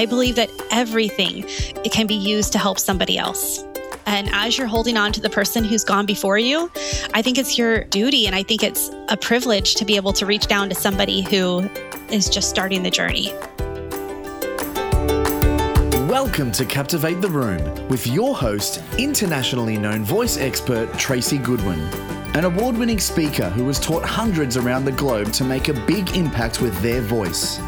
I believe that everything it can be used to help somebody else. And as you're holding on to the person who's gone before you, I think it's your duty and I think it's a privilege to be able to reach down to somebody who is just starting the journey. Welcome to Captivate the Room with your host, internationally known voice expert Tracy Goodwin, an award winning speaker who has taught hundreds around the globe to make a big impact with their voice.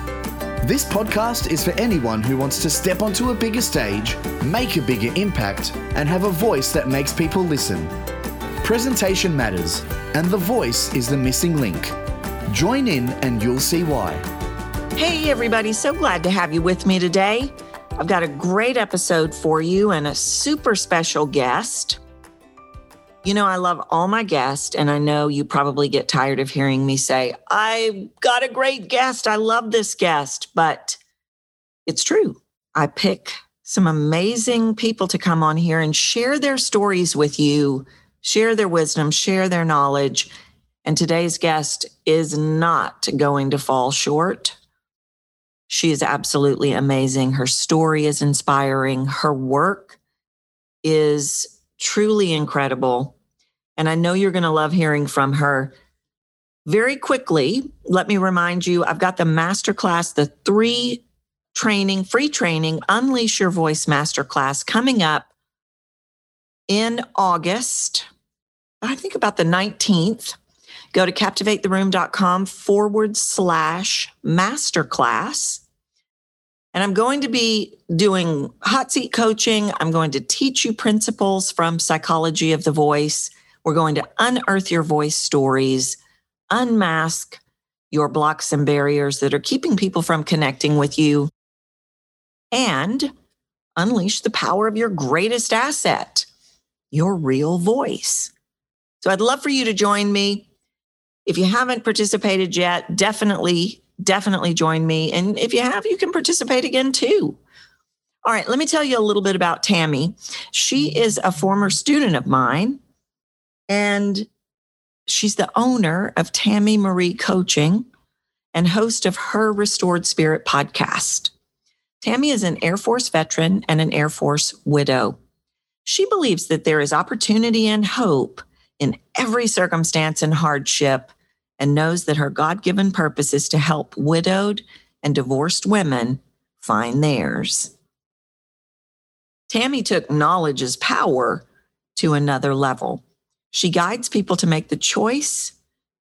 This podcast is for anyone who wants to step onto a bigger stage, make a bigger impact, and have a voice that makes people listen. Presentation matters, and the voice is the missing link. Join in and you'll see why. Hey, everybody, so glad to have you with me today. I've got a great episode for you and a super special guest. You know, I love all my guests, and I know you probably get tired of hearing me say, I got a great guest. I love this guest, but it's true. I pick some amazing people to come on here and share their stories with you, share their wisdom, share their knowledge. And today's guest is not going to fall short. She is absolutely amazing. Her story is inspiring. Her work is truly incredible. And I know you're going to love hearing from her. Very quickly, let me remind you I've got the masterclass, the three training, free training, Unleash Your Voice masterclass coming up in August. I think about the 19th. Go to captivatetheroom.com forward slash masterclass. And I'm going to be doing hot seat coaching. I'm going to teach you principles from psychology of the voice. We're going to unearth your voice stories, unmask your blocks and barriers that are keeping people from connecting with you, and unleash the power of your greatest asset, your real voice. So I'd love for you to join me. If you haven't participated yet, definitely definitely join me. And if you have, you can participate again too. All right, let me tell you a little bit about Tammy. She is a former student of mine, and she's the owner of Tammy Marie Coaching and host of her Restored Spirit podcast. Tammy is an Air Force veteran and an Air Force widow. She believes that there is opportunity and hope in every circumstance and hardship and knows that her God given purpose is to help widowed and divorced women find theirs. Tammy took knowledge as power to another level. She guides people to make the choice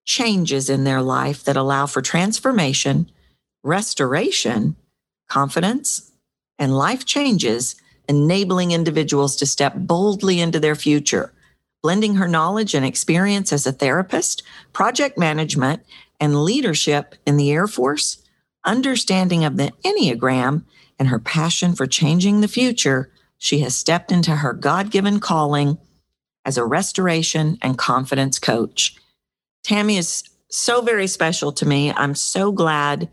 changes in their life that allow for transformation, restoration, confidence, and life changes, enabling individuals to step boldly into their future blending her knowledge and experience as a therapist, project management, and leadership in the Air Force, understanding of the Enneagram, and her passion for changing the future, she has stepped into her God given calling as a restoration and confidence coach. Tammy is so very special to me. I'm so glad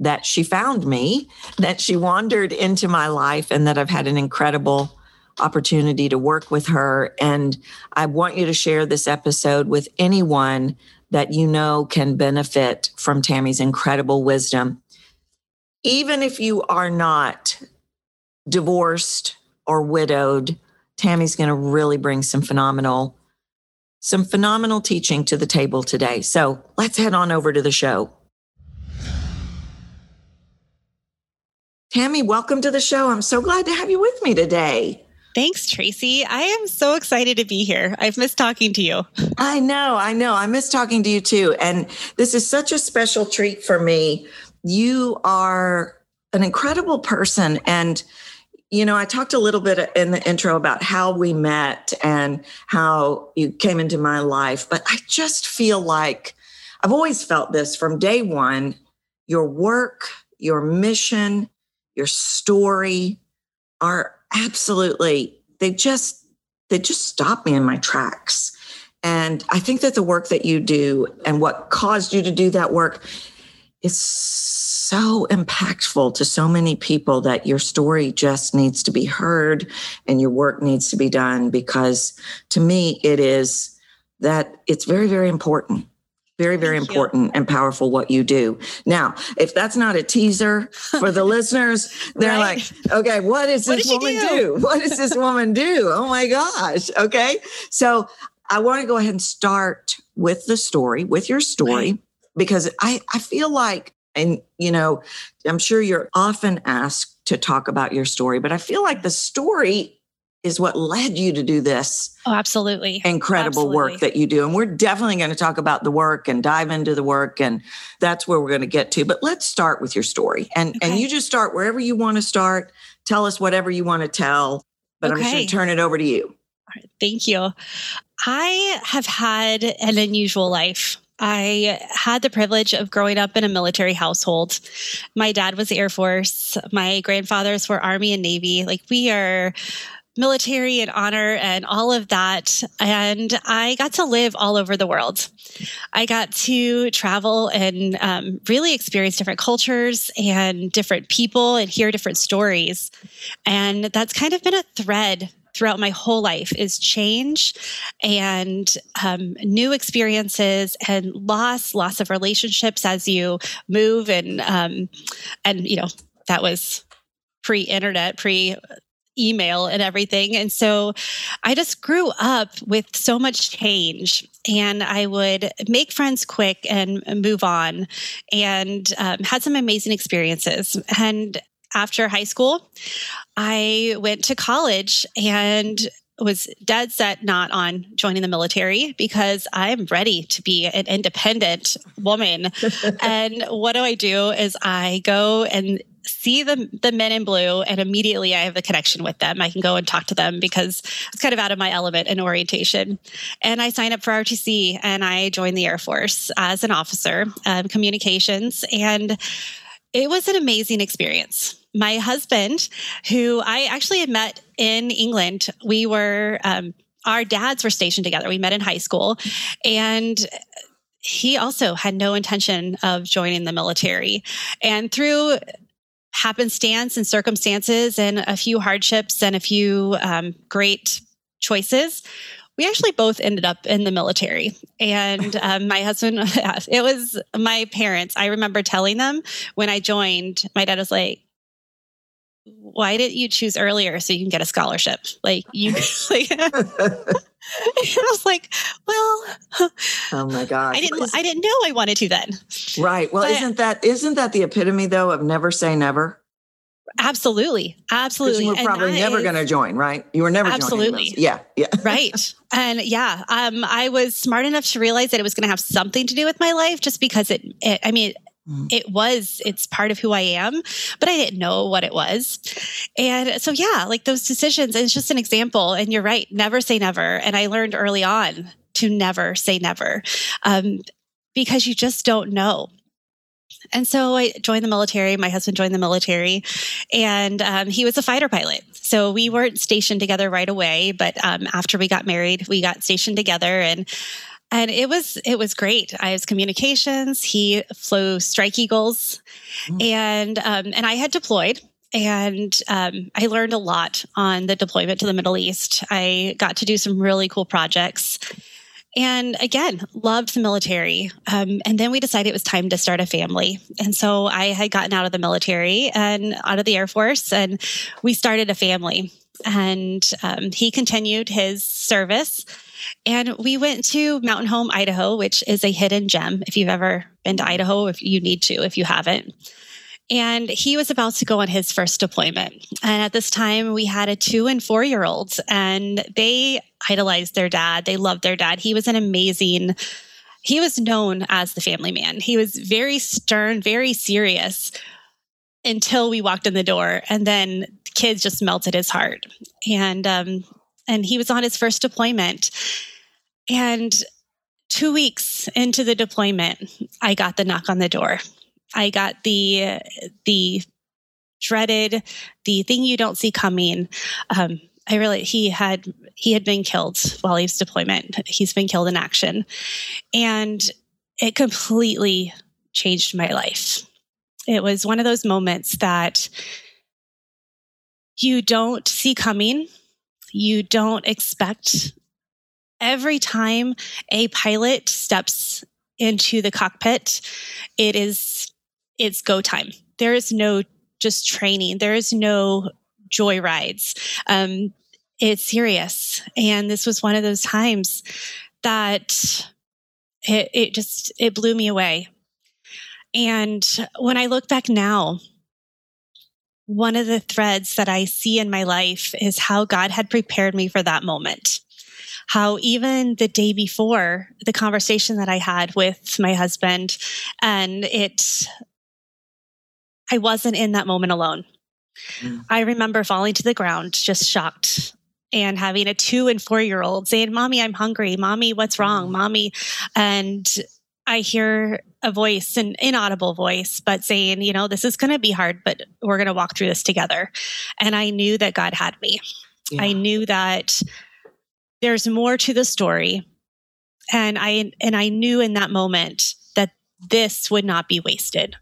that she found me, that she wandered into my life, and that I've had an incredible opportunity to work with her. And I want you to share this episode with anyone that you know can benefit from Tammy's incredible wisdom. Even if you are not divorced or widowed, Tammy's going to really bring some phenomenal some phenomenal teaching to the table today. So, let's head on over to the show. Tammy, welcome to the show. I'm so glad to have you with me today. Thanks, Tracy. I am so excited to be here. I've missed talking to you. I know, I know. I miss talking to you too. And this is such a special treat for me. You are an incredible person. And, you know, I talked a little bit in the intro about how we met and how you came into my life, but I just feel like I've always felt this from day one your work, your mission, your story are absolutely. They just they just stop me in my tracks. And i think that the work that you do and what caused you to do that work is so impactful to so many people that your story just needs to be heard and your work needs to be done because to me it is that it's very very important Very, very Thank you. important and powerful what you do. Now, if that's not a teaser for the listeners, they're Right. like, okay, what does What this woman do? do? What does this woman do? Oh my gosh. Okay. So I want to go ahead and start with the story, with your story, Right. because I, I feel like, and you know, I'm sure you're often asked to talk about your story, but I feel like the story is what led you to do this Oh, absolutely. incredible work that you do. And we're definitely going to talk about the work and dive into the work. And that's where we're going to get to. But let's start with your story. And and you just start wherever you want to start. Tell us whatever you want to tell. But I'm just going to turn it over to you. Thank you. I have had an unusual life. I had the privilege of growing up in a military household. My dad was Air Force. My grandfathers were Army and Navy. Like we are military and honor and all of that. And I got to live all over the world. I got to travel and um, really experience different cultures and different people and hear different stories. And that's kind of been a thread throughout my whole life is change and um, new experiences and loss, loss of relationships as you move and um, and you know that was pre-internet, pre email and everything. And so I just grew up with so much change and I would make friends quick and move on and um, had some amazing experiences. And after high school, I went to college and was dead set not on joining the military because I'm ready to be an independent woman. and what do I do is I go and see the the men in blue and immediately I have the connection with them. I can go and talk to them because it's kind of out of my element in orientation. And I sign up for ROTC and I joined the Air Force as an officer, um, communications, and it was an amazing experience. My husband, who I actually had met in England, we were um, our dads were stationed together. We met in high school, and he also had no intention of joining the military. And through happenstance and circumstances and a few hardships and a few um, great choices, we actually both ended up in the military. And um, my husband, it was my parents. I remember telling them when I joined, my dad was like, why didn't you choose earlier so you can get a scholarship? Like you, like, I was like, well, Oh my gosh. I didn't, Is- I didn't know I wanted to then. right. Well, but- isn't that isn't that the epitome though of never say never? Absolutely, absolutely. you were probably never going to join, right? You were never Absolutely. Yeah. Yeah. right and yeah um i was smart enough to realize that it was going to have something to do with my life just because it, it i mean. It was it's part of who i am but i didn't know what it was and so yeah like those decisions and it's just an example and you're right never say never and i learned early on to never say never um, because you just don't know and so I joined the military. My husband joined the military, and um, he was a fighter pilot. So we weren't stationed together right away, but um, after we got married, we got stationed together, and and it was it was great. I was communications. He flew Strike Eagles, Mm. and um, and I had deployed. And um, I learned a lot on the deployment to the Middle East. I got to do some really cool projects. And again, loved the military. Um, and then we decided it was time to start a family. And so I had gotten out of the military and out of the Air Force, and we started a family. And um, he continued his service. And we went to Mountain Home, Idaho, which is a hidden gem. If you've ever been to Idaho, if you need to, if you haven't. And he was about to go on his first deployment. And at this time, we had a two and four year olds, and they idolized their dad. They loved their dad. He was an amazing, he was known as the family man. He was very stern, very serious until we walked in the door. And then kids just melted his heart. And, um, and he was on his first deployment. And two weeks into the deployment, I got the knock on the door. I got the the dreaded, the thing you don't see coming. Um, I really he had he had been killed while he was deployment. He's been killed in action, and it completely changed my life. It was one of those moments that you don't see coming, you don't expect. Every time a pilot steps into the cockpit, it is it's go time. There is no just training. There is no joy rides. Um, it's serious, and this was one of those times that it, it just it blew me away. And when I look back now, one of the threads that I see in my life is how God had prepared me for that moment. How even the day before the conversation that I had with my husband, and it, I wasn't in that moment alone. Mm. I remember falling to the ground, just shocked and having a two and four year old saying, Mommy, I'm hungry. Mommy, what's wrong? Mm. Mommy. And I hear a voice, an inaudible voice, but saying, you know, this is going to be hard, but we're going to walk through this together. And I knew that God had me. Yeah. I knew that there's more to the story. And I, and I knew in that moment that this would not be wasted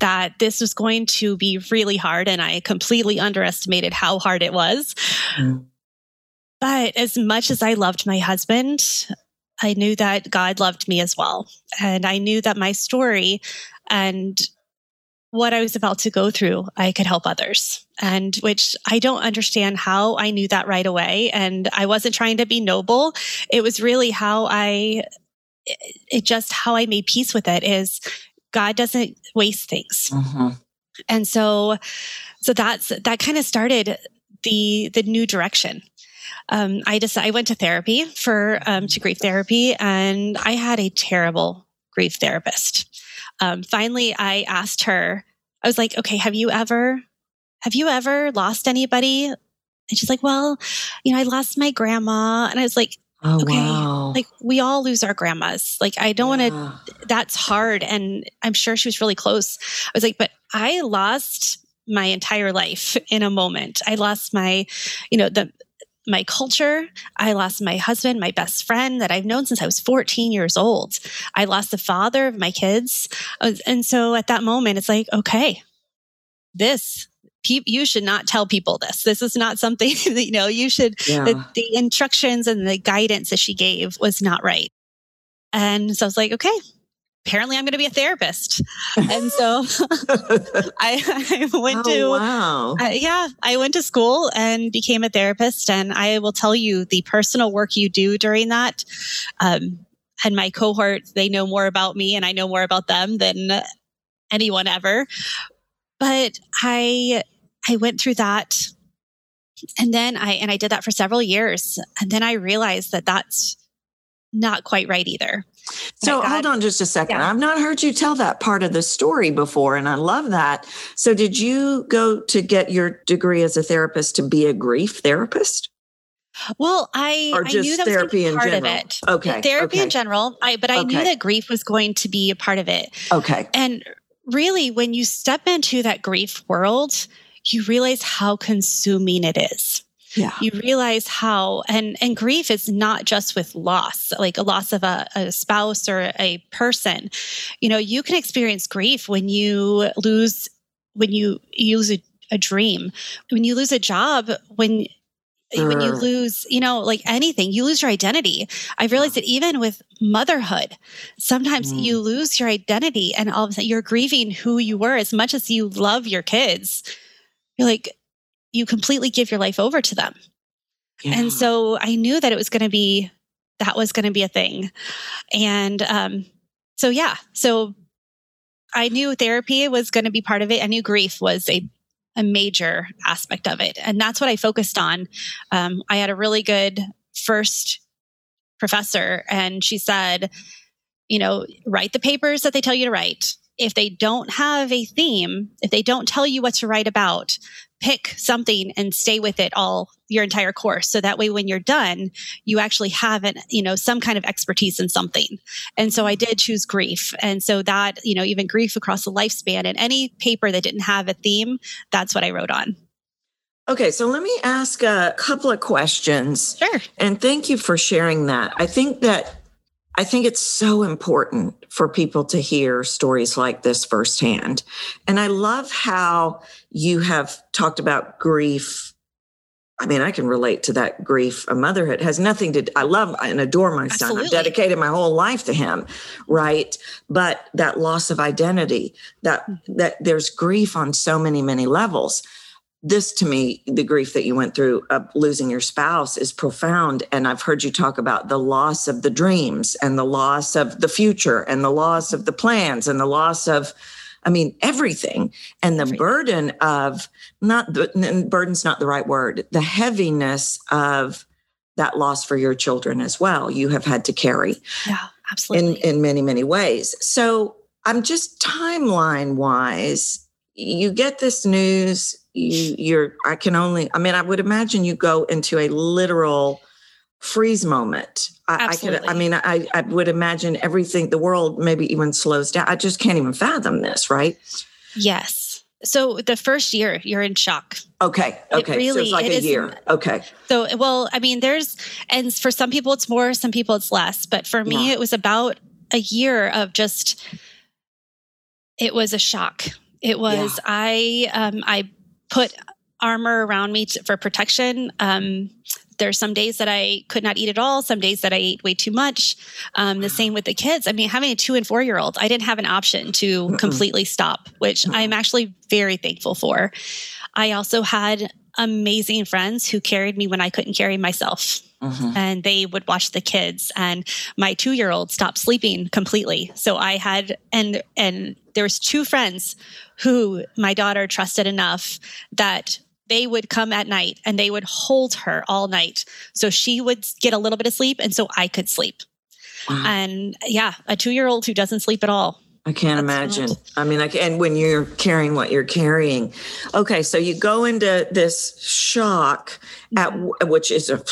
that this was going to be really hard and I completely underestimated how hard it was. Mm. But as much as I loved my husband, I knew that God loved me as well. And I knew that my story and what I was about to go through, I could help others. And which I don't understand how I knew that right away. And I wasn't trying to be noble. It was really how I, it just how I made peace with it is God doesn't waste things. Mm-hmm. And so, so that's, that kind of started the, the new direction um, I decided I went to therapy for um, to grief therapy, and I had a terrible grief therapist. Um, finally, I asked her. I was like, "Okay, have you ever have you ever lost anybody?" And she's like, "Well, you know, I lost my grandma," and I was like. Oh, okay. Wow. Like we all lose our grandmas. Like I don't yeah. want to, that's hard. And I'm sure she was really close. I was like, but I lost my entire life in a moment. I lost my, you know, the my culture. I lost my husband, my best friend that I've known since I was 14 years old. I lost the father of my kids. Uh, and so at that moment, it's like, okay, this, you should not tell people this. This is not something that, you know, you should, yeah. the, the instructions and the guidance that she gave was not right. And so I was like, okay, apparently I'm going to be a therapist. And so I, I, went oh, to, wow. Uh, yeah, I went to school and became a therapist. And I will tell you the personal work you do during that. Um, and my cohort, they know more about me and I know more about them than anyone ever. But I, I went through that and then I, and I did that for several years. And then I realized that that's not quite right either. So hold on just a second. Yeah. I've not heard you tell that part of the story before, and I love that. So, did you go to get your degree as a therapist to be a grief therapist? Well, I, or just I knew that therapy was part in general. of it. Okay. Therapy okay. in general. I, but I okay. knew that grief was going to be a part of it. Okay. And really, when you step into that grief world, you realize how consuming it is yeah. you realize how and and grief is not just with loss like a loss of a, a spouse or a person you know you can experience grief when you lose when you use a, a dream when you lose a job when when you lose, you know, like anything, you lose your identity. I've realized that even with motherhood, sometimes mm. you lose your identity and all of a sudden you're grieving who you were as much as you love your kids. You're like, you completely give your life over to them. Yeah. And so I knew that it was going to be, that was going to be a thing. And um, so, yeah, so I knew therapy was going to be part of it. I knew grief was a, a major aspect of it. And that's what I focused on. Um, I had a really good first professor, and she said, you know, write the papers that they tell you to write. If they don't have a theme, if they don't tell you what to write about, pick something and stay with it all your entire course. So that way when you're done you actually have an you know some kind of expertise in something. And so i did choose grief. And so that you know even grief across the lifespan and any paper that didn't have a theme that's what i wrote on. Okay so let me ask a couple of questions. Sure. And thank you for sharing that. I think that I think it's so important for people to hear stories like this firsthand. And I love how you have talked about grief I mean, I can relate to that grief a motherhood. Has nothing to, I love and adore my son. Absolutely. I've dedicated my whole life to him, right? But that loss of identity, that, Mm-hmm. that there's grief on so many, many levels. This to me, the grief that you went through of losing your spouse is profound. And I've heard you talk about the loss of the dreams and the loss of the future and the loss of the plans and the loss of, I mean, everything. And the Everything. burden of not the burden's not the right word, the heaviness of that loss for your children as well. You have had to carry Yeah, absolutely. in, in many, many ways. So I'm just timeline wise, you get this news, you you're I can only I mean, I would imagine you go into a literal freeze moment. I, I could I mean, I I would imagine everything, the world maybe even slows down. I just can't even fathom this, right? yes. So the first year, you're in shock. Okay. It Okay. so really- it's like it a is- year. Okay. So, well, I mean, there's, and for some people it's more, some people it's less. But for me, Yeah. it was about a year of just, it was a shock. It was, I, um, I put armor around me to, for protection. Um, there's some days that I could not eat at all, some days that I ate way too much. Um, the same with the kids. I mean, having a two and four year old, I didn't have an option to Mm-mm. completely stop, which Mm-mm. I'm actually very thankful for. I also had amazing friends who carried me when I couldn't carry myself. Mhm. And they would watch the kids and my 2-year-old stopped sleeping completely. So I had and and there was two friends who my daughter trusted enough that they would come at night and they would hold her all night. So she would get a little bit of sleep and so I could sleep. Wow. And yeah, a 2-year-old who doesn't sleep at all. I can't That's imagine. I mean, I, and when you're carrying what you're carrying, okay, so you go into this shock at Mm-hmm. which is a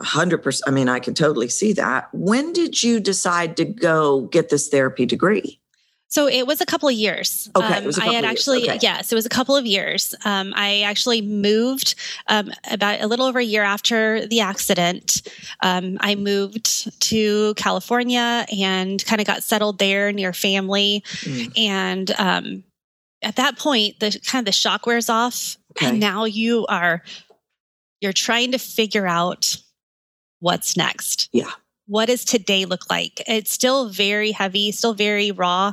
hundred percent. I mean, I can totally see that. When did you decide to go get this therapy degree? So it was a couple of years. Okay, it was a I had of years, actually, okay. yes, it was a couple of years. Um, I actually moved um, about a little over a year after the accident. Um, I moved to California and kind of got settled there near family. Mm. And um, at that point, the kind of the shock wears off, Okay. and now you are you're trying to figure out what's next Yeah. what does today look like? It's still very heavy, still very raw.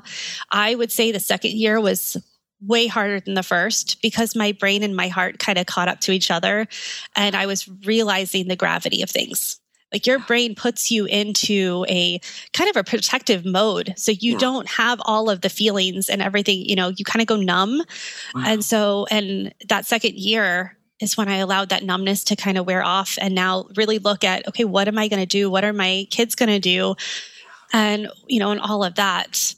I would say the second year was way harder than the first because my brain and my heart kind of caught up to each other and I was realizing the gravity of things. Like your brain puts you into a kind of a protective mode. So you Yeah. don't have all of the feelings and everything, you know, you kind of go numb. Wow. And so, and that second year is when I allowed that numbness to kind of wear off and now really look at, okay, what am I going to do? What are my kids going to do? And, you know, and all of that.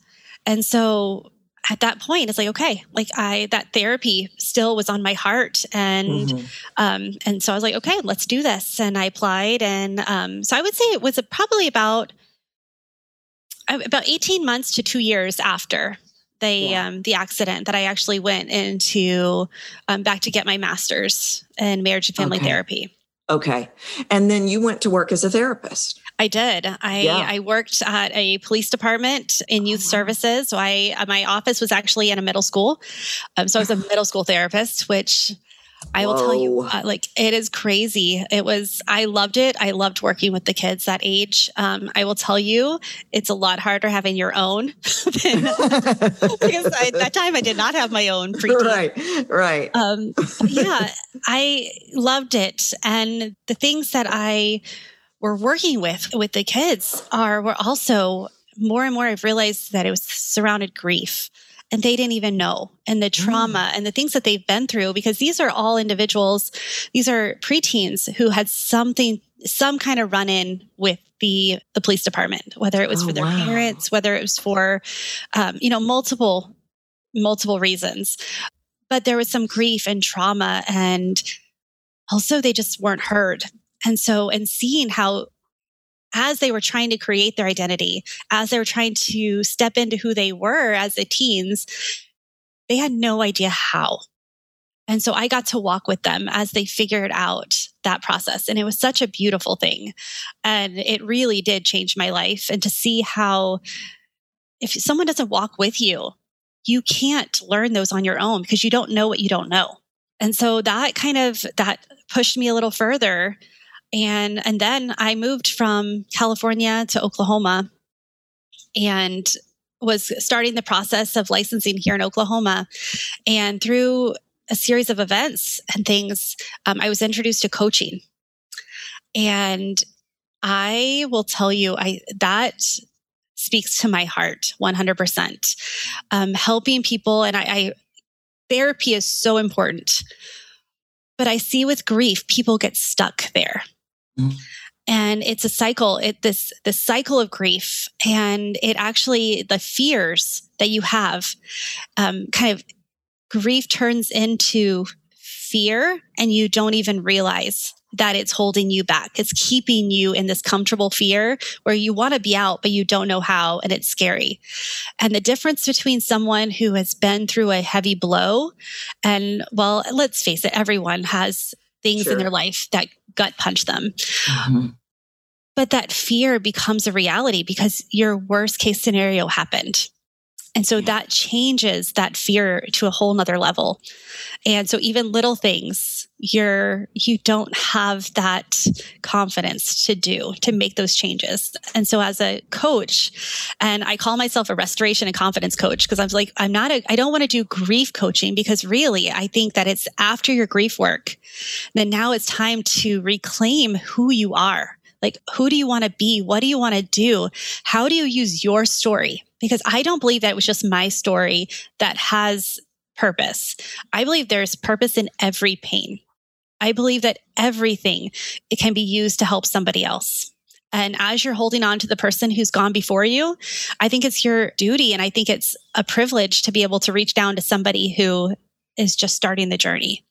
And so at that point, it's like, okay, like I, that therapy still was on my heart. And, Mhm. um, and so I was like, okay, let's do this. And I applied. And, um, so I would say it was probably about, uh, about 18 months to two years after the Yeah. um, the accident that I actually went into um, back to get my master's in marriage and family Okay. therapy. Okay. And then you went to work as a therapist. I did. I Yeah. I worked at a police department in youth Oh, wow. services. So I my office was actually in a middle school. Um, so I was a middle school therapist, which I will tell you, Whoa. uh, like it is crazy. It was. I loved it. I loved working with the kids that age. Um, I will tell you, it's a lot harder having your own than because I, at that time I did not have my own preteen. right. Right. um, yeah, I loved it, and the things that I were working with with the kids are were also more and more. I've realized that it was surrounded grief, and they didn't even know, and the trauma and the things that they've been through. Because these are all individuals, these are preteens who had something, some kind of run in with the the police department, whether it was Oh, for their wow. parents, whether it was for, um, you know, multiple multiple reasons but there was some grief and trauma and also they just weren't heard and so and seeing how as they were trying to create their identity as they were trying to step into who they were as the teens they had no idea how and so i got to walk with them as they figured out that process and it was such a beautiful thing and it really did change my life and to see how if someone doesn't walk with you you can't learn those on your own because you don't know what you don't know. And so that kind of that pushed me a little further. And, and then I moved from California to Oklahoma and was starting the process of licensing here in Oklahoma. And through a series of events and things, um, I was introduced to coaching. And I will tell you, I that speaks to my heart 100%. Um, helping people, and I, I therapy is so important. But I see with grief, people get stuck there. And it's a cycle, it this the cycle of grief. And it actually the fears that you have um, kind of grief turns into fear and you don't even realize that it's holding you back. It's keeping you in this comfortable fear where you want to be out, but you don't know how, and it's scary. And the difference between someone who has been through a heavy blow and, well, let's face it, everyone has things sure. in their life that gut punch them. Mm-hmm. But that fear becomes a reality because your worst case scenario happened. And so that changes that fear to a whole nother level. And so even little things, you're, you don't have that confidence to do, to make those changes. And so as a coach, and I call myself a restoration and confidence coach because I'm like, I'm not a, I don't want to do grief coaching because really I think that it's after your grief work, then now it's time to reclaim who you are. Like, who do you want to be? What do you want to do? How do you use your story? Because I don't believe that it was just my story that has purpose. I believe there's purpose in every pain. I believe that everything it can be used to help somebody else. And as you're holding on to the person who's gone before you, I think it's your duty and I think it's a privilege to be able to reach down to somebody who is just starting the journey.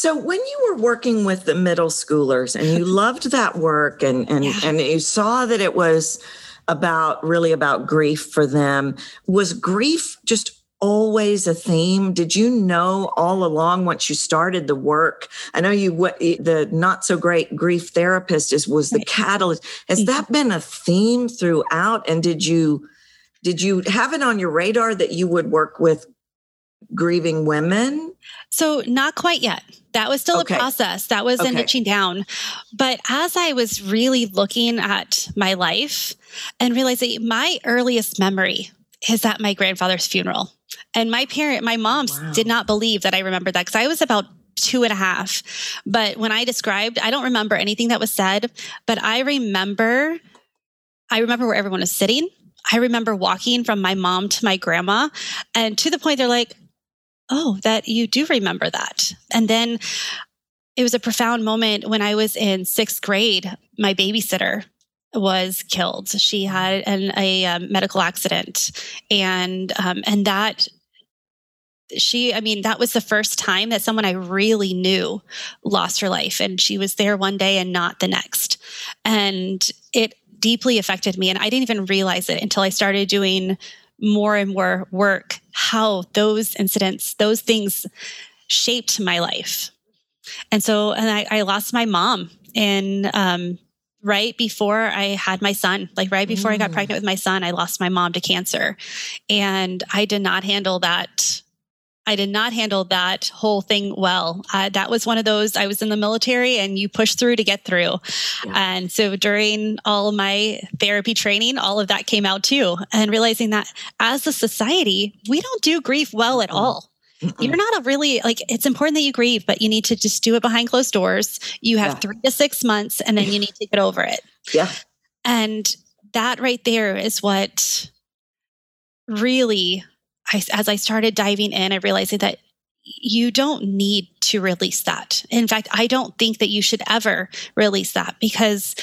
So when you were working with the middle schoolers and you loved that work and and yeah. and you saw that it was about really about grief for them, was grief just always a theme? Did you know all along once you started the work? I know you eh, the not so great grief therapist is was the catalyst. Has that been a theme throughout and did you did you have it on your radar that you would work with grieving women? So, not quite yet. That was still okay. a process. That was okay. niching down. But as I was really looking at my life and realizing my earliest memory is at my grandfather's funeral. And my parent, my mom wow. did not believe that I remembered that because I was about two and a half. But when I described, I don't remember anything that was said, but I remember, I remember where everyone was sitting. I remember walking from my mom to my grandma and to the point they're like, oh, that you do remember that. And then it was a profound moment when I was in sixth grade. My babysitter was killed. She had an, a, um, medical accident, and um, and that she i mean that was the first time that someone i really knew lost her life and she was there one day and not the next and it deeply affected me and i didn't even realize it until i started doing more and more work how those incidents, those things shaped my life. And so, and I, I lost my mom in, um, right before I had my son, like right before mm. I got mm. pregnant with my son, I lost my mom to cancer. And I did not handle that I did not handle that whole thing well. Uh, that was one of those, I was in the military and you push through to get through. Yeah. And so during all my therapy training, all of that came out too. And realizing that as a society, we don't do grief well at all. Mm-mm. You're not a really like it's important that you grieve, but you need to just do it behind closed doors. You have yeah. three to six months and then you need to get over it. Yeah. And that right there is what really I, as I started diving in, I realized that you don't need to release that. In fact, I don't think that you should ever release that because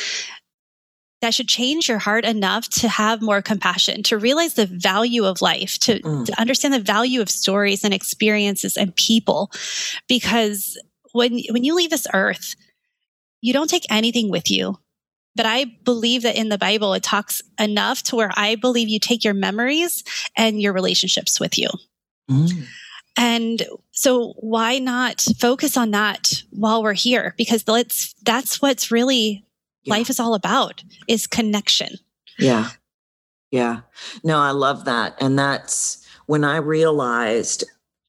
that should change your heart enough to have more compassion, to realize the value of life, to, mm. to understand the value of stories and experiences and people. Because when, when you leave this earth, you don't take anything with you. But I believe that in the Bible, it talks enough to where I believe you take your memories and your relationships with you. Mm. And so why not focus on that while we're here? Because let's, that's what's really yeah. life is all about is connection. Yeah. Yeah. No, I love that. And that's when I realized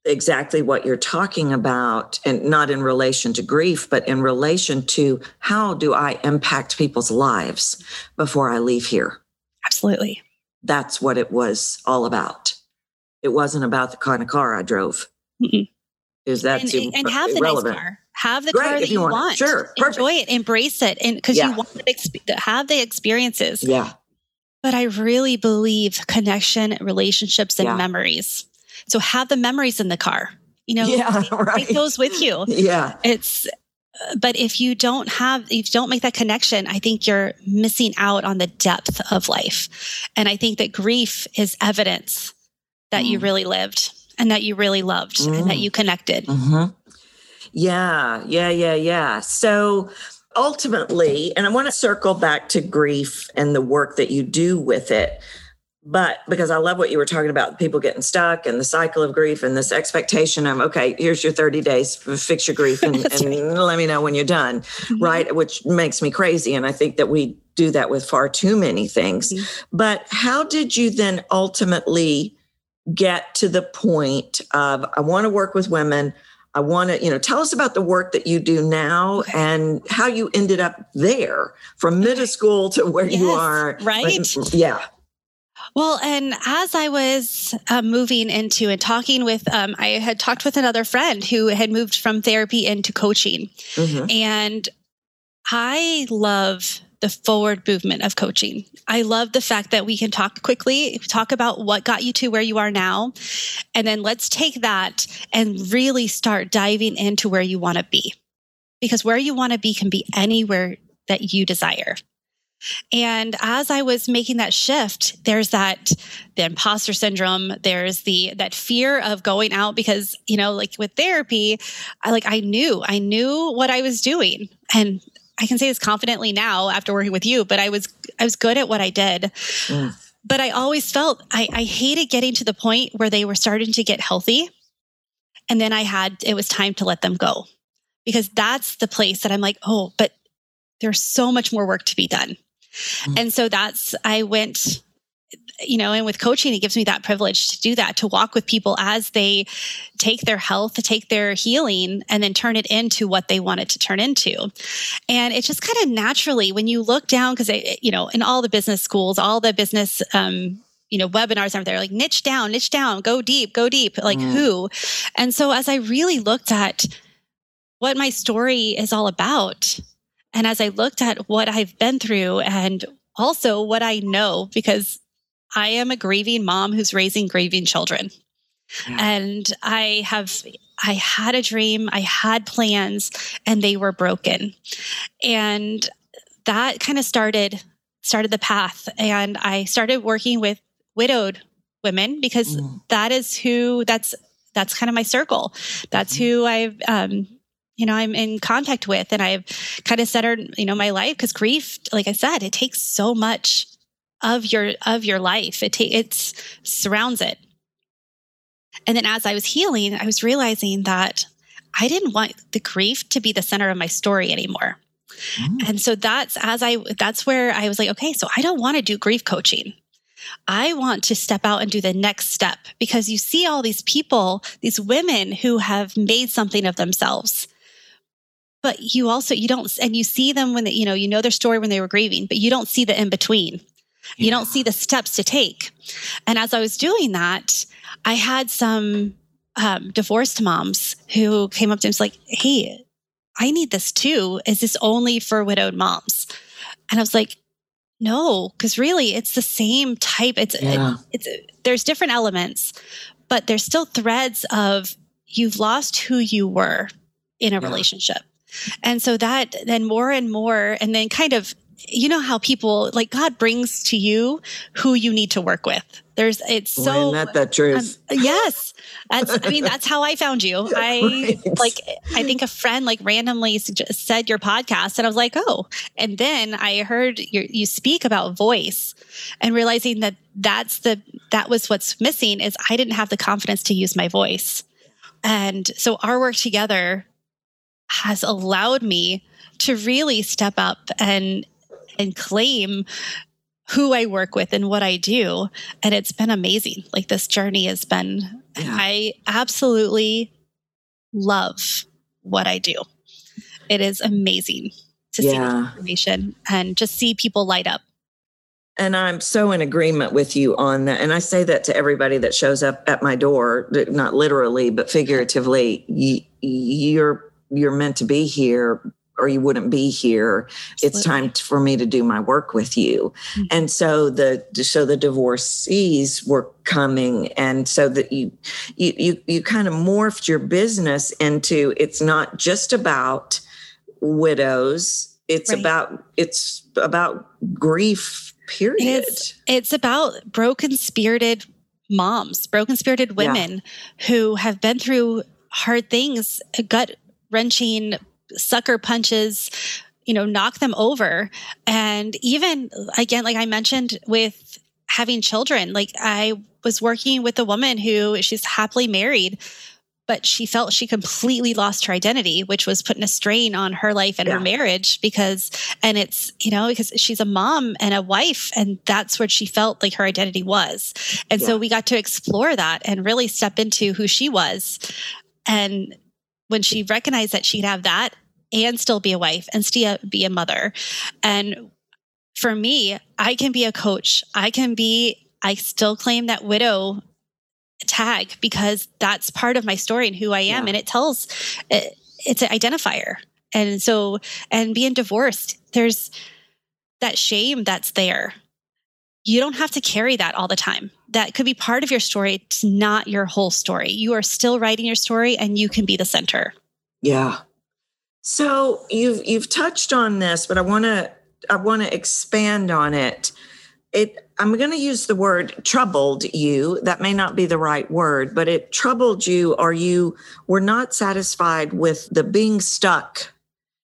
exactly what you're talking about and not in relation to grief but in relation to how do i impact people's lives before i leave here? Absolutely. That's what it was all about. It wasn't about the kind of car i drove. Mm-mm. is that and, and have the nice car. Have the Great, car that you you want want. Sure, perfect. enjoy it. Embrace it. And because Yeah. you want to exp- have the experiences. Yeah. But i really believe connection relationships and Yeah. memories so have the memories in the car you know yeah take right those with you yeah it's uh, but if you don't have if you don't make that connection i think you're missing out on the depth of life and i think that grief is evidence that you Mm. really lived and that you really loved and that Mm. you connected hmm Yeah, yeah, yeah, yeah. So ultimately, and I want to circle back to grief and the work that you do with it. But because I love what you were talking about, people getting stuck and the cycle of grief and this expectation of, okay, here's your 30 days, fix your grief and, and let me know when you're done, right? Which makes me crazy. And I think that we do that with far too many things. Mhm. But how did you then ultimately get to the point of, I want to work with women? I want to, you know, tell us about the work that you do now Okay. and how you ended up there from middle school to where you are. right? But- yeah. Well, and as I was uh, moving into and talking with, um, I had talked with another friend who had moved from therapy into coaching. Mhm. And I love the forward movement of coaching. I love the fact that we can talk quickly, talk about what got you to where you are now. And then let's take that and really start diving into where you want to be. Because where you want to be can be anywhere that you desire. And as I was making that shift, there's that the imposter syndrome, there's the that fear of going out because, you know, like with therapy, I like I knew, I knew what I was doing. And I can say this confidently now after working with you, but I was I was good at what I did. Mm. But I always felt I, I hated getting to the point where they were starting to get healthy. And then I had it was time to let them go. Because that's the place that I'm like, oh, but there's so much more work to be done. Mm. And so that's I went you know, and with coaching, it gives me that privilege to do that, to walk with people as they take their health, to take their healing, and then turn it into what they want it to turn into. And it just kind of naturally, when you look down, because, you know, in all the business schools, all the business, um, you know, webinars are there like niche down, niche down, go deep, go deep, like Mm. who. And so as I really looked at what my story is all about, and as I looked at what I've been through and also what I know, because I am a grieving mom who's raising grieving children. Yeah. And I have, I had a dream, I had plans, and they were broken. And that kind of started, started the path. And I started working with widowed women because Mm. that is who, that's, that's kind of my circle. That's Mm-hmm. who I've, um, you know, I'm in contact with and I've kind of centered, you know, my life because grief, like I said, it takes so much of your of your life. It ta- it's surrounds it. And then as I was healing, I was realizing that I didn't want the grief to be the center of my story anymore. Mm. And so that's as I that's where I was like, okay, so I don't want to do grief coaching. I want to step out and do the next step because you see all these people, these women who have made something of themselves. But you also you don't and you see them when they, you know, you know their story when they were grieving, but you don't see the in between. You don't see the steps to take. And as I was doing that, I had some um, divorced moms who came up to me and was like, Hey, I need this too. Is this only for widowed moms? And I was like, no, because really it's the same type. It's, Yeah. it's, there's different elements, but there's still threads of you've lost who you were in a Yeah. relationship. And so that then more and more, and then kind of, you know how people like God brings to you who you need to work with. There's, it's so, isn't that truth? um, yes. That's, I mean, that's how I found you. I Right. like, I think a friend like randomly said your podcast and I was like, oh, and then I heard your, you speak about voice and realizing that that's the, that was what's missing is I didn't have the confidence to use my voice. And so our work together has allowed me to really step up and, and claim who I work with and what I do. And it's been amazing. Like this journey has been, yeah. I absolutely love what I do. It is amazing to yeah. see the information and just see people light up. And I'm so in agreement with you on that. And I say that to everybody that shows up at my door, not literally, but figuratively. You're you're meant to be here or you wouldn't be here Absolutely. it's time for me to do my work with you mm-hmm. and so the so the divorcees were coming and so that you you you, you kind of morphed your business into it's not just about widows it's right. about it's about grief period it's, it's about broken spirited moms broken spirited women yeah. who have been through hard things gut wrenching sucker punches you know knock them over and even again like i mentioned with having children like i was working with a woman who she's happily married but she felt she completely lost her identity which was putting a strain on her life and yeah. her marriage because and it's you know because she's a mom and a wife and that's what she felt like her identity was and yeah. so we got to explore that and really step into who she was and when she recognized that she'd have that and still be a wife and still be a mother. And for me, I can be a coach. I can be, I still claim that widow tag because that's part of my story and who I am. Yeah. And it tells, it, it's an identifier. And so, and being divorced, there's that shame that's there. You don't have to carry that all the time. That could be part of your story. It's not your whole story. You are still writing your story and you can be the center. Yeah. So you've you've touched on this, but I want to I want to expand on it. It I'm going to use the word troubled you. That may not be the right word, but it troubled you or you were not satisfied with the being stuck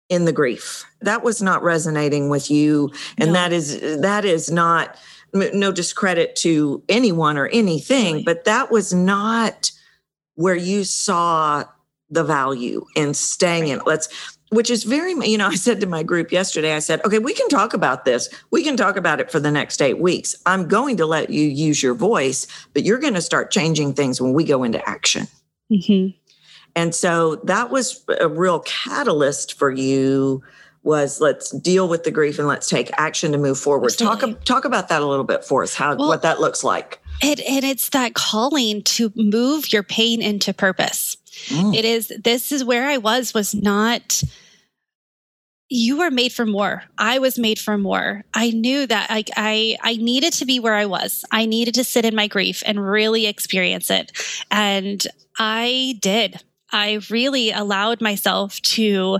in the grief. That was not resonating with you and no. that is that is not no discredit to anyone or anything, but that was not where you saw the value in staying in. It. Let's which is very you know i said to my group yesterday i said okay we can talk about this. We can talk about it for the next eight weeks. I'm going to let you use your voice but you're going to start changing things when we go into action. Mm-hmm. and so that was a real catalyst for you was let's deal with the grief and let's take action to move forward Absolutely. talk talk about that a little bit for us how well, what that looks like it, and it's that calling to move your pain into purpose Mm. It is, this is where I was, was not, you were made for more. I was made for more. I knew that like I I needed to be where I was. I needed to sit in my grief and really experience it. And I did. I really allowed myself to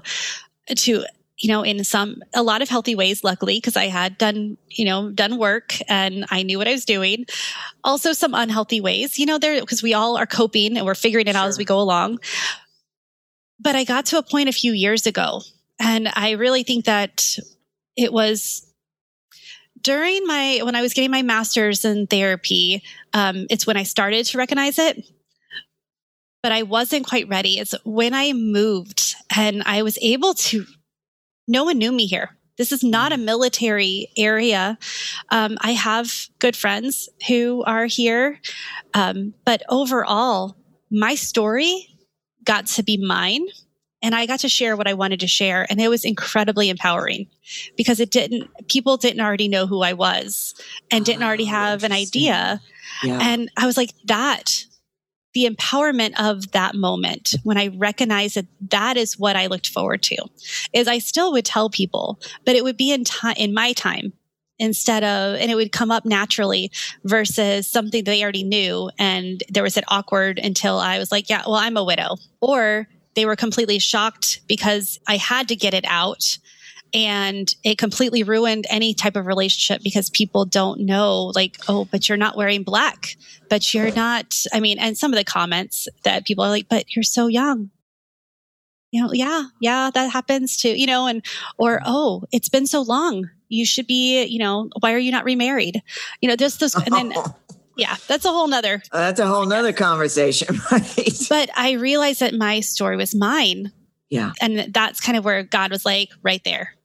to you know, in some, a lot of healthy ways, luckily, because I had done, you know, done work and I knew what I was doing. Also, some unhealthy ways, you know, there, because we all are coping and we're figuring it sure. out as we go along. But I got to a point a few years ago, and I really think that it was during my, when I was getting my master's in therapy, um, it's when I started to recognize it but I wasn't quite ready. It's when I moved and I was able to no one knew me here. This is not a mm. military area. Um, I have good friends who are here. Um, but overall, my story got to be mine and I got to share what I wanted to share. And it was incredibly empowering because it didn't, people didn't already know who I was and didn't already ah, have an idea. Yeah. And I was like, that the empowerment of that moment when I recognized that that is what I looked forward to is I still would tell people, but it would be in time, in my time instead of, and it would come up naturally versus something they already knew. And there was an awkward until I was like, yeah, well, I'm a widow or they were completely shocked because I had to get it out and it completely ruined any type of relationship because people don't know like oh but you're not wearing black but you're not i mean and some of the comments that people are like but you're so young. You know yeah yeah that happens too you know and or oh it's been so long. You should be you know why are you not remarried? You know just this and then yeah that's a whole nother uh, that's a whole nother conversation right? But i realized that my story was mine. Yeah. And that's kind of where god was like right there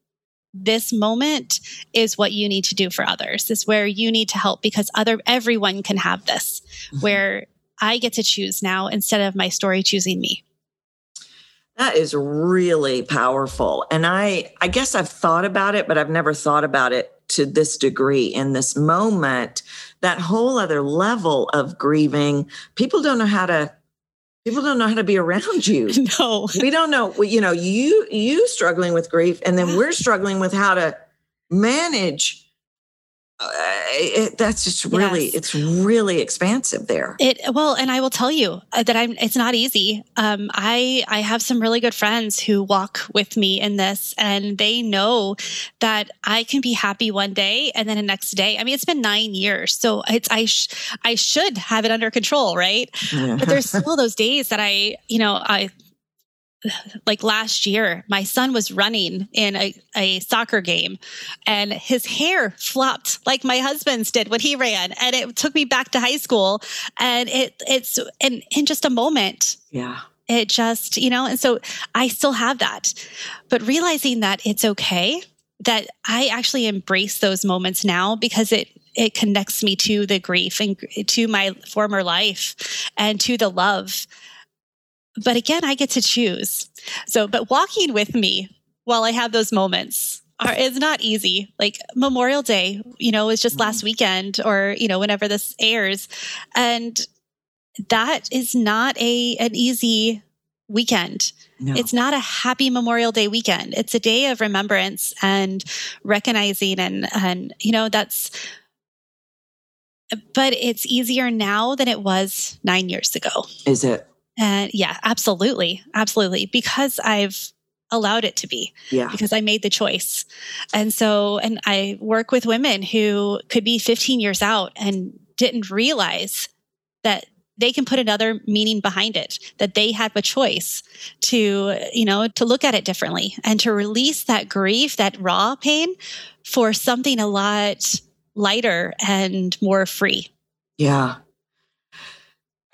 this moment is what you need to do for others. Is where you need to help because other everyone can have this. Mm-hmm. Where I get to choose now instead of my story choosing me. That is really powerful. And I I guess I've thought about it, but I've never thought about it to this degree in this moment. That whole other level of grieving, people don't know how to people don't know how to be around you. No. We don't know, you know, you you struggling with grief and then we're struggling with how to manage uh, it, that's just really yes. it's really expansive there it well and i will tell you uh, that i'm it's not easy um, i i have some really good friends who walk with me in this and they know that i can be happy one day and then the next day i mean it's been nine years so it's i sh- i should have it under control right yeah. but there's still those days that i you know i like last year, my son was running in a, a soccer game and his hair flopped like my husband's did when he ran. And it took me back to high school. And it it's in, in just a moment. Yeah. It just, you know, and so I still have that. But realizing that it's okay, that I actually embrace those moments now because it it connects me to the grief and to my former life and to the love but again, I get to choose. So, but walking with me while I have those moments are, is not easy. Like Memorial Day, you know, was just last mm-hmm. weekend or, you know, whenever this airs. And that is not a, an easy weekend. No. It's not a happy Memorial Day weekend. It's a day of remembrance and recognizing and, and, you know, that's, but it's easier now than it was nine years ago. Is it? And yeah, absolutely. Absolutely. Because I've allowed it to be. Yeah. Because I made the choice. And so, and I work with women who could be 15 years out and didn't realize that they can put another meaning behind it that they have a choice to you know to look at it differently and to release that grief that raw pain for something a lot lighter and more free yeah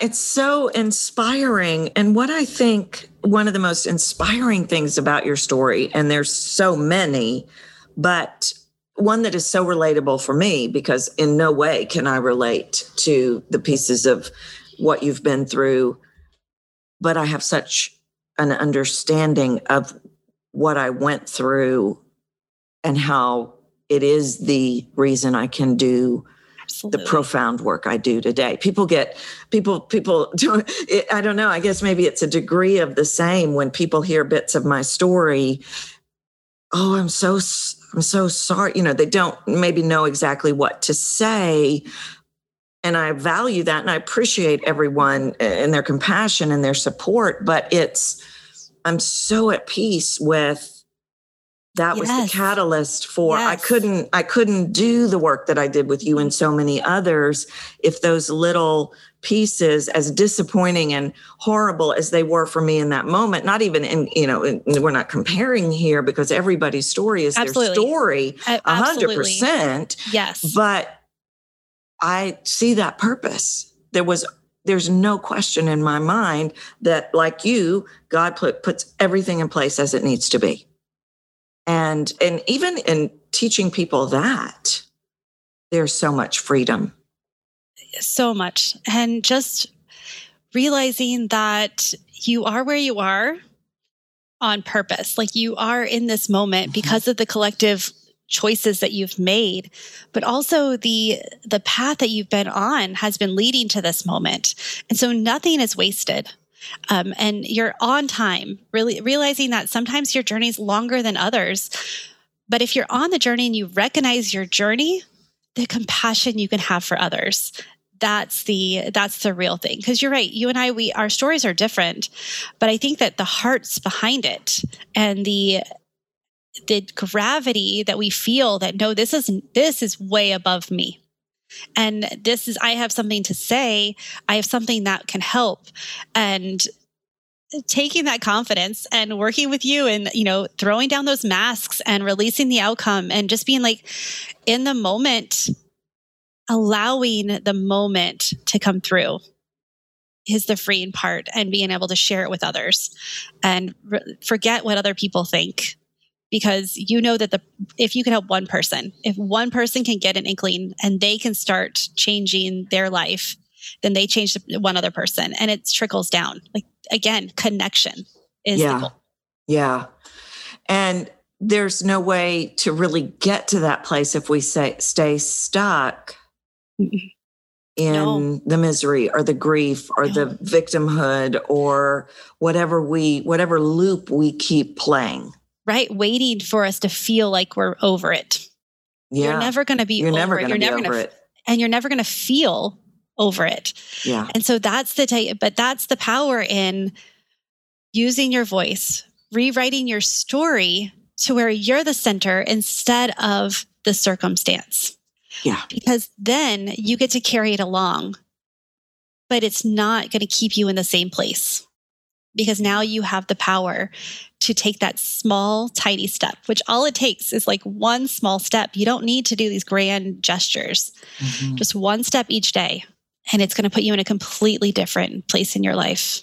it's so inspiring. And what I think one of the most inspiring things about your story, and there's so many, but one that is so relatable for me because in no way can I relate to the pieces of what you've been through, but I have such an understanding of what I went through and how it is the reason I can do Absolutely. the profound work I do today. People get people people do I don't know. I guess maybe it's a degree of the same when people hear bits of my story. Oh, I'm so I'm so sorry. You know, they don't maybe know exactly what to say. And I value that and I appreciate everyone and their compassion and their support, but it's I'm so at peace with that yes. was the catalyst for yes. i couldn't i couldn't do the work that i did with you and so mm-hmm. many others if those little pieces as disappointing and horrible as they were for me in that moment not even in you know in, we're not comparing here because everybody's story is Absolutely. their story a hundred percent yes but i see that purpose there was there's no question in my mind that like you god put, puts everything in place as it needs to be and and even in teaching people that there's so much freedom. So much. And just realizing that you are where you are on purpose. Like you are in this moment mm-hmm. because of the collective choices that you've made but also the the path that you've been on has been leading to this moment. And so nothing is wasted um, and you're on time, really realizing that sometimes your journey is longer than others. But if you're on the journey and you recognize your journey, the compassion you can have for others that's the that's the real thing because you're right you and i we our stories are different but i think that the hearts behind it and the the gravity that we feel that no this is this is way above me and this is i have something to say. I have something that can help. And taking that confidence and working with you and you know throwing down those masks and releasing the outcome and just being like in the moment allowing the moment to come through is the freeing part and being able to share it with others and re- forget what other people think because you know that the if you can help one person, if one person can get an inkling and they can start changing their life, then they change one other person and it trickles down. Like again, connection is yeah. Yeah. And there's no way to really get to that place if we say stay stuck in no. the misery or the grief or no. the victimhood or whatever we whatever loop we keep playing right? Waiting for us to feel like we're over it. Yeah. you're never going to be you're over never it you're never going to and you're never going to feel over it. Yeah. And so that's the t- but that's the power in using your voice rewriting your story to where you're the center instead of the circumstance. Yeah. Because then you get to carry it along, but it's not going to keep you in the same place because now you have the power to take that small, tiny step, which all it takes is like one small step. You don't need to do these grand gestures, mm-hmm. just one step each day. And it's going to put you in a completely different place in your life.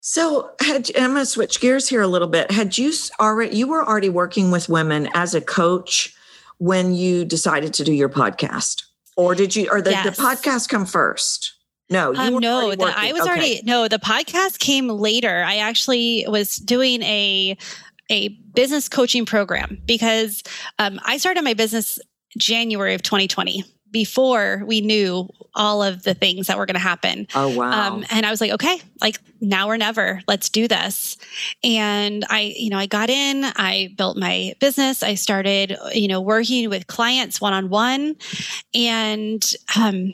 So, had, I'm going to switch gears here a little bit. Had you already, you were already working with women as a coach when you decided to do your podcast, or did you, or the, yes. the podcast come first? No, you um, no, the, I was okay. already no. The podcast came later. I actually was doing a a business coaching program because um, I started my business January of 2020 before we knew all of the things that were going to happen. Oh, wow. Um, and I was like, okay, like now or never, let's do this. And I, you know, I got in, I built my business. I started, you know, working with clients one on one. And, um,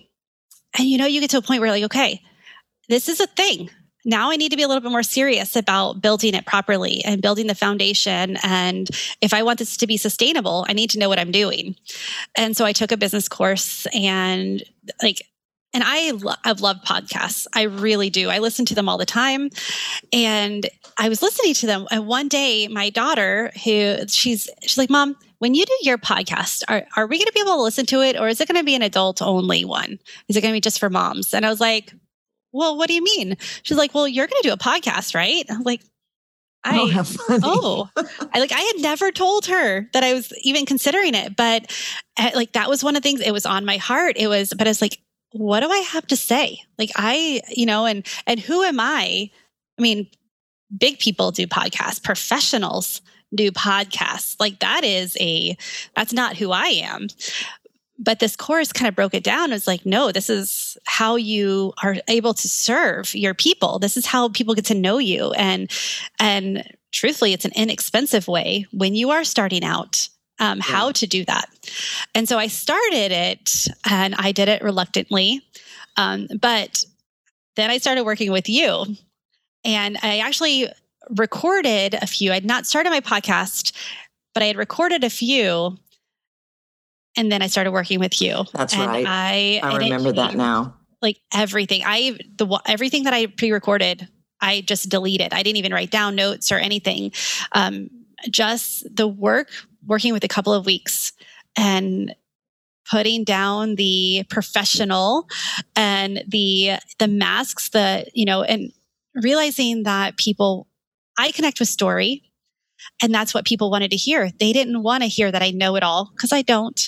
and you know, you get to a point where like, okay, this is a thing now I need to be a little bit more serious about building it properly and building the foundation. And if I want this to be sustainable, I need to know what I'm doing. And so I took a business course and like, and I lo- I've loved podcasts. I really do. I listen to them all the time. And I was listening to them. And one day my daughter, who she's she's like, Mom, when you do your podcast, are, are we going to be able to listen to it or is it going to be an adult only one? Is it going to be just for moms? And I was like, well, what do you mean? She's like, well, you're going to do a podcast, right? I'm like, I, oh, I like, I had never told her that I was even considering it, but eh, like, that was one of the things, it was on my heart. It was, but I was like, what do I have to say? Like, I, you know, and, and who am I? I mean, big people do podcasts, professionals do podcasts. Like, that is a, that's not who I am but this course kind of broke it down. It was like, no, this is how you are able to serve your people. This is how people get to know you. And and truthfully, it's an inexpensive way when you are starting out. Um, yeah. How to do that. And so I started it and I did it reluctantly. Um, but then I started working with you. And I actually recorded a few. I'd not started my podcast, but I had recorded a few and then I started working with you. That's and right. I I remember that now. Like everything, I the everything that I pre-recorded, I just deleted. I didn't even write down notes or anything. Um, just the work, working with a couple of weeks, and putting down the professional and the the masks, the you know, and realizing that people, I connect with story and that's what people wanted to hear. They didn't want to hear that I know it all because I don't.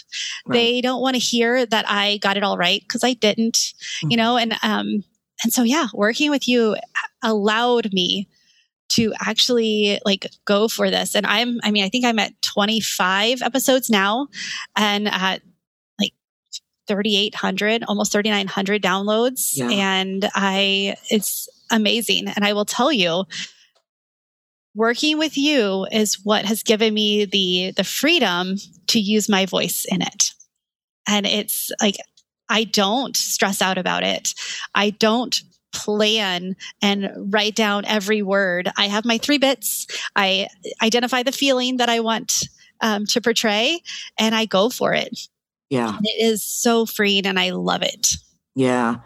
Right. They don't want to hear that I got it all right because I didn't, mm-hmm. you know, and, um, and so, yeah, working with you allowed me to actually like go for this. And I'm, I mean, I think I'm at 25 episodes now and at like 3,800, almost 3,900 downloads. Yeah. And I, it's amazing. And I will tell you, working with you is what has given me the the freedom to use my voice in it. And it's like i don't stress out about it. I don't plan and write down every word. I have my three bits. I identify the feeling that i want um, to portray and i go for it. Yeah. And it is so freeing and i love it. Yeah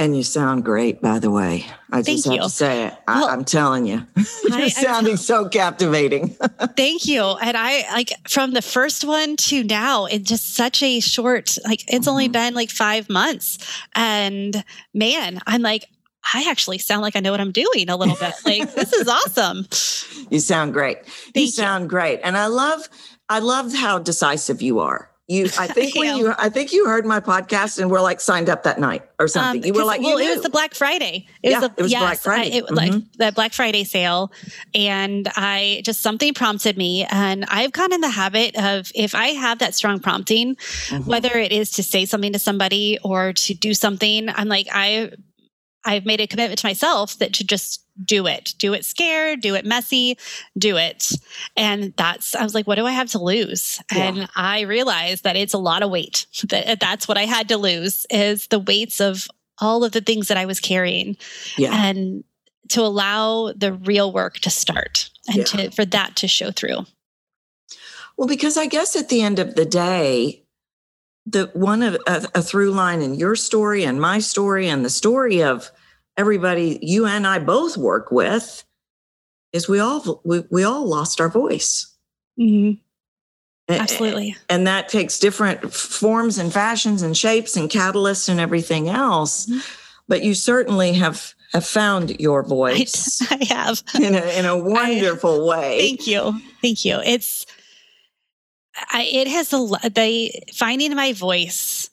and you sound great, by the way. I just Thank have you. to say it. I, am telling you, you're I, sounding so captivating. Thank you. And I like from the first one to now, it's just such a short, like it's mm-hmm. only been like five months. And man, I'm like, I actually sound like I know what I'm doing a little bit. Like this is awesome. You sound great. Thank you you. sound great. And I love I love how decisive you are. You I think when you I think you heard my podcast and were like signed up that night or something. Um, you were like well, it was the Black Friday. It Yeah, was the it was yes, Black Friday. I, it, like Mhm. the Black Friday sale, and I just something prompted me, and I've gotten in the habit of if I have that strong prompting, Mhm. whether it is to say something to somebody or to do something, I'm like I. I've made a commitment to myself that to just do it, do it scared, do it messy, do it. And that's, I was like, what do I have to lose? Yeah. And I realized that it's a lot of weight. That that's what I had to lose is the weights of all of the things that I was carrying yeah. and to allow the real work to start and Yeah. to, for that to show through. Well, because I guess at the end of the day, the one of a, a through line in your story and my story and the story of everybody you and I both work with is we all we, we all lost our voice. A- Absolutely. And that takes different forms and fashions and shapes and catalysts and everything else. Mhm. But you certainly have have found your voice I have. in a in a wonderful way. Thank you. Thank you. It's, I, it has a the finding my voice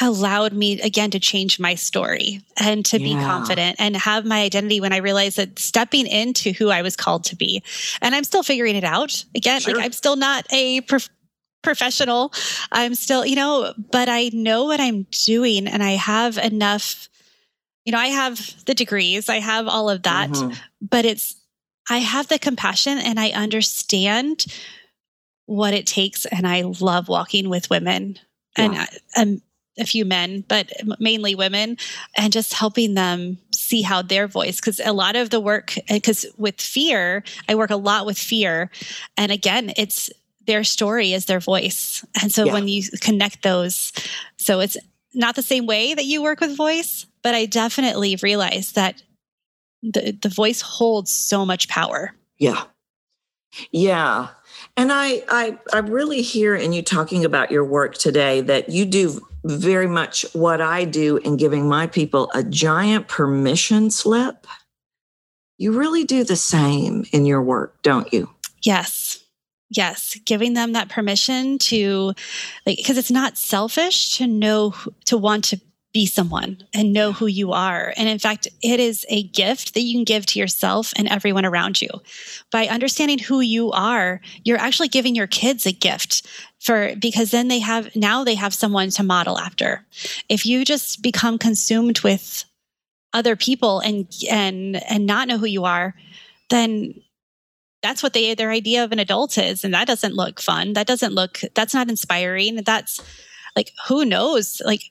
allowed me again to change my story and to be confident and have my identity when I realized that stepping into who I was called to be. And I'm still figuring it out. Again, Sure. like I'm still not a prof- professional. I'm still, you know, but I know what I'm doing and I have enough you know, I have the degrees, I have all of that Mhm. but it's I have the compassion and I understand what it takes and I love walking with women and Yeah. uh, um, a few men but mainly women and just helping them see how their voice cuz a lot of the work eh, cuz with fear I work a lot with fear and again it's their story is their voice and so Yeah. when you connect those so it's not the same way that you work with voice but I definitely realize that the the voice holds so much power. Yeah. Yeah. And I, I I really hear in you talking about your work today that you do very much what I do in giving my people a giant permission slip. You really do the same in your work, don't you? Yes. Yes, giving them that permission to like because it's not selfish to know to want to be someone and know who you are. And in fact, it is a gift that you can give to yourself and everyone around you. By understanding who you are, you're actually giving your kids a gift for because then they have now they have someone to model after. If you just become consumed with other people and and and not know who you are, then that's what they their idea of an adult is and that doesn't look fun that doesn't look that's not inspiring that's like who knows like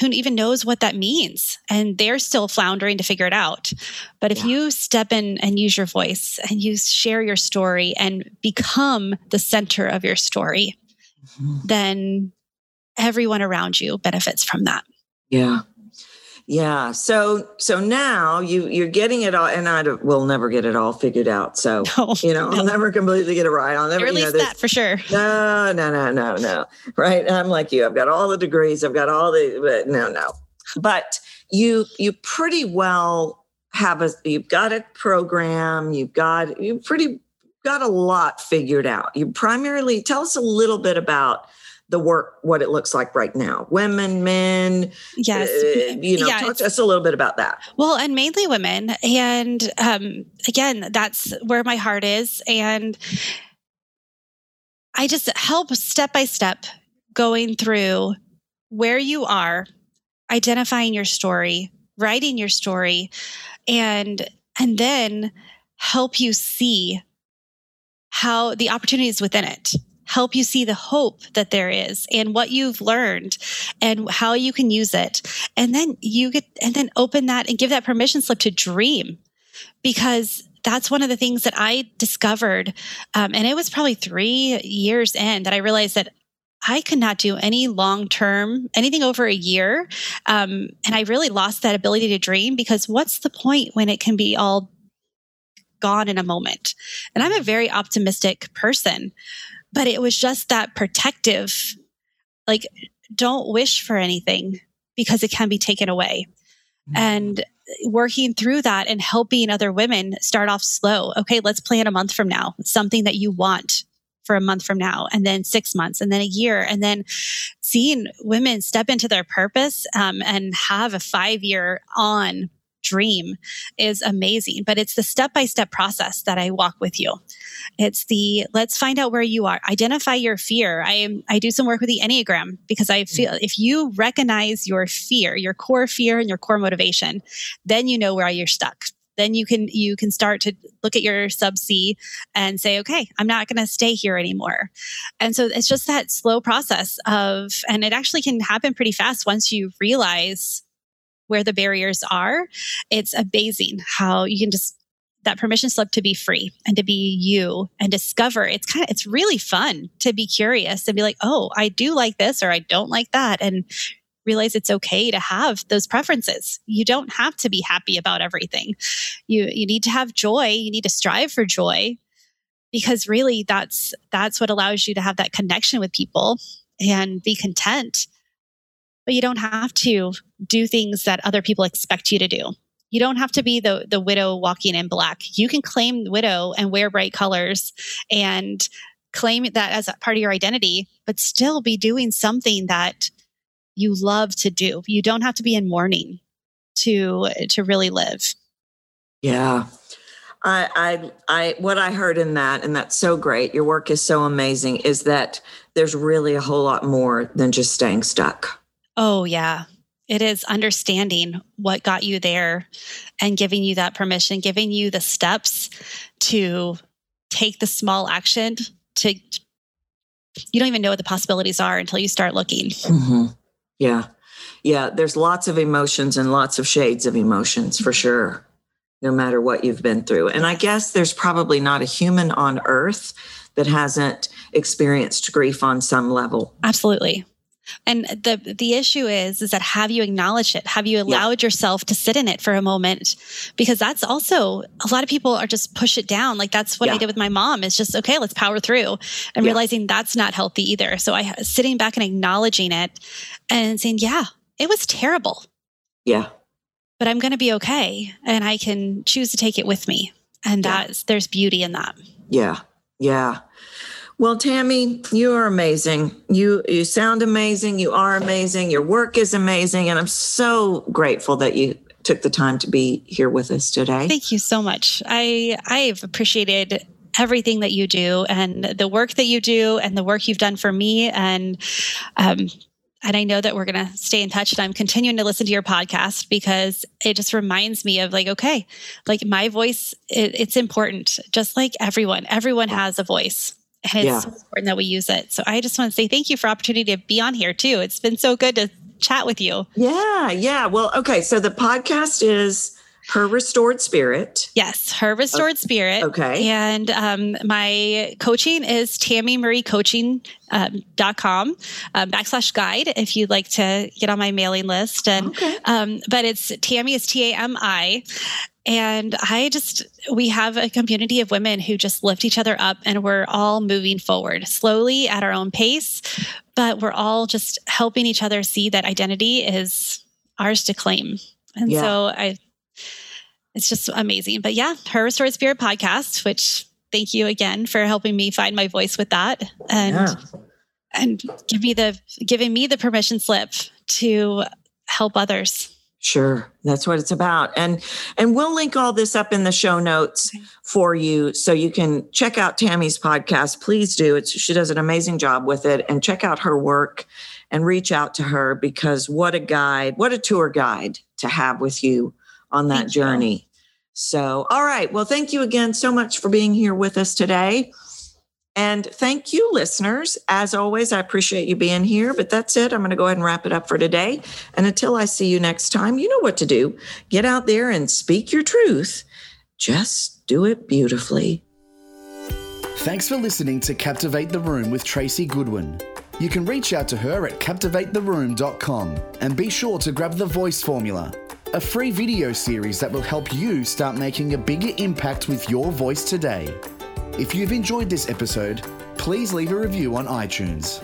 who even knows what that means and they're still floundering to figure it out but if Yeah. you step in and use your voice and you share your story and become the center of your story mm-hmm. then everyone around you benefits from that Yeah. Yeah. So so now you you're getting it all and I will never get it all figured out. So no, you know, no. I'll never completely get it right. I'll never you know, that for sure No, no, no, no, no. Right. I'm like you. I've got all the degrees. I've got all the but no, no. But you you pretty well have a you've got a program, you've got you pretty got a lot figured out. You primarily tell us a little bit about the work, what it looks like right now. Women, men, yes uh, you know, Yeah, talk to us a little bit about that. Well, and mainly women. And um, again, that's where my heart is. And I just help step by step going through where you are, identifying your story, writing your story, and and then help you see how the opportunities within it help you see the hope that there is and what you've learned and how you can use it. And then you get and then open that and give that permission slip to dream because that's one of the things that i discovered um, and it was probably three years in that i realized that i could not do any long term anything over a year um, and i really lost that ability to dream because what's the point when it can be all gone in a moment? And i'm a very optimistic person but it was just that protective like don't wish for anything because it can be taken away and working through that and helping other women start off slow. Okay, let's plan a month from now, something that you want for a month from now, and then six months, and then a year, and then seeing women step into their purpose um, and have a five year on dream is amazing. But it's the step by step process that I walk with you. It's the let's find out where you are, identify your fear. I I do some work with the Enneagram because I feel mm. if you recognize your fear, your core fear and your core motivation, then you know where you're stuck then you can you can start to look at your sub C and say, okay, I'm not going to stay here anymore. And so it's just that slow process of, and it actually can happen pretty fast once you realize where the barriers are. It's amazing how you can just that permission slip to be free and to be you and discover it's kind of it's really fun to be curious and be like oh i do like this or i don't like that and realize it's okay to have those preferences. You don't have to be happy about everything. You you need to have joy. You need to strive for joy because really that's that's what allows you to have that connection with people and be content but you don't have to do things that other people expect you to do. You don't have to be the the widow walking in black. You can claim widow and wear bright colors and claim that as a part of your identity, but still be doing something that you love to do. You don't have to be in mourning to to really live. Yeah. I, I, I, what I heard in that, and that's so great. Your work is so amazing. Is that there's really a whole lot more than just staying stuck. Oh, yeah. It is understanding what got you there and giving you that permission, giving you the steps to take the small action to you don't even know what the possibilities are until you start looking. Mm-hmm. Yeah. Yeah. There's lots of emotions and lots of shades of emotions for sure, no matter what you've been through. And I guess there's probably not a human on earth that hasn't experienced grief on some level. Absolutely. And the the issue is is that have you acknowledged it? Have you allowed yeah. yourself to sit in it for a moment? Because that's also a lot of people are just push it down. Like that's what yeah. I did with my mom. It's just okay, let's power through, and yeah. realizing that's not healthy either. So I sitting back and acknowledging it, and saying, yeah, it was terrible. Yeah, but I'm going to be okay, and I can choose to take it with me, and that's there's beauty in that. Yeah, yeah. Well, Tami, you are amazing. You you sound amazing. You are amazing. Your work is amazing, and I'm so grateful that you took the time to be here with us today. Thank you so much. I I've appreciated everything that you do and the work that you do and the work you've done for me and um, and I know that we're going to stay in touch and I'm continuing to listen to your podcast because it just reminds me of like, okay, like my voice, it, it's important, just like everyone. Everyone has a voice. And it's yeah. so important that we use it. So I just want to say thank you for opportunity to be on here too. It's been so good to chat with you. Yeah, yeah. Well, okay. So the podcast is her restored spirit. Yes, her restored okay. spirit. Okay. And um, my coaching is tamimariecoaching.com um, um, backslash guide if you'd like to get on my mailing list. And okay. um, but it's Tami is T A M I. And I just, we have a community of women who just lift each other up and we're all moving forward slowly at our own pace, but we're all just helping each other see that identity is ours to claim. And yeah. so I, it's just amazing. But yeah, her Restored Spirit podcast, which thank you again for helping me find my voice with that. And, yeah. and give me the, giving me the permission slip to help others. Sure, that's what it's about. And and we'll link all this up in the show notes for you so you can check out Tami's podcast. Please do. It's she does an amazing job with it and check out her work and reach out to her because what a guide, what a tour guide to have with you on that thank journey. You. So, all right. Well, thank you again so much for being here with us today. And thank you, listeners. As always, I appreciate you being here. But that's it. I'm going to go ahead and wrap it up for today. And until I see you next time, you know what to do. Get out there and speak your truth. Just do it beautifully. Thanks for listening to Captivate the Room with Tracy Goodwin. You can reach out to her at captivatetheroom.com and be sure to grab the voice formula, a free video series that will help you start making a bigger impact with your voice today. If you've enjoyed this episode, please leave a review on iTunes.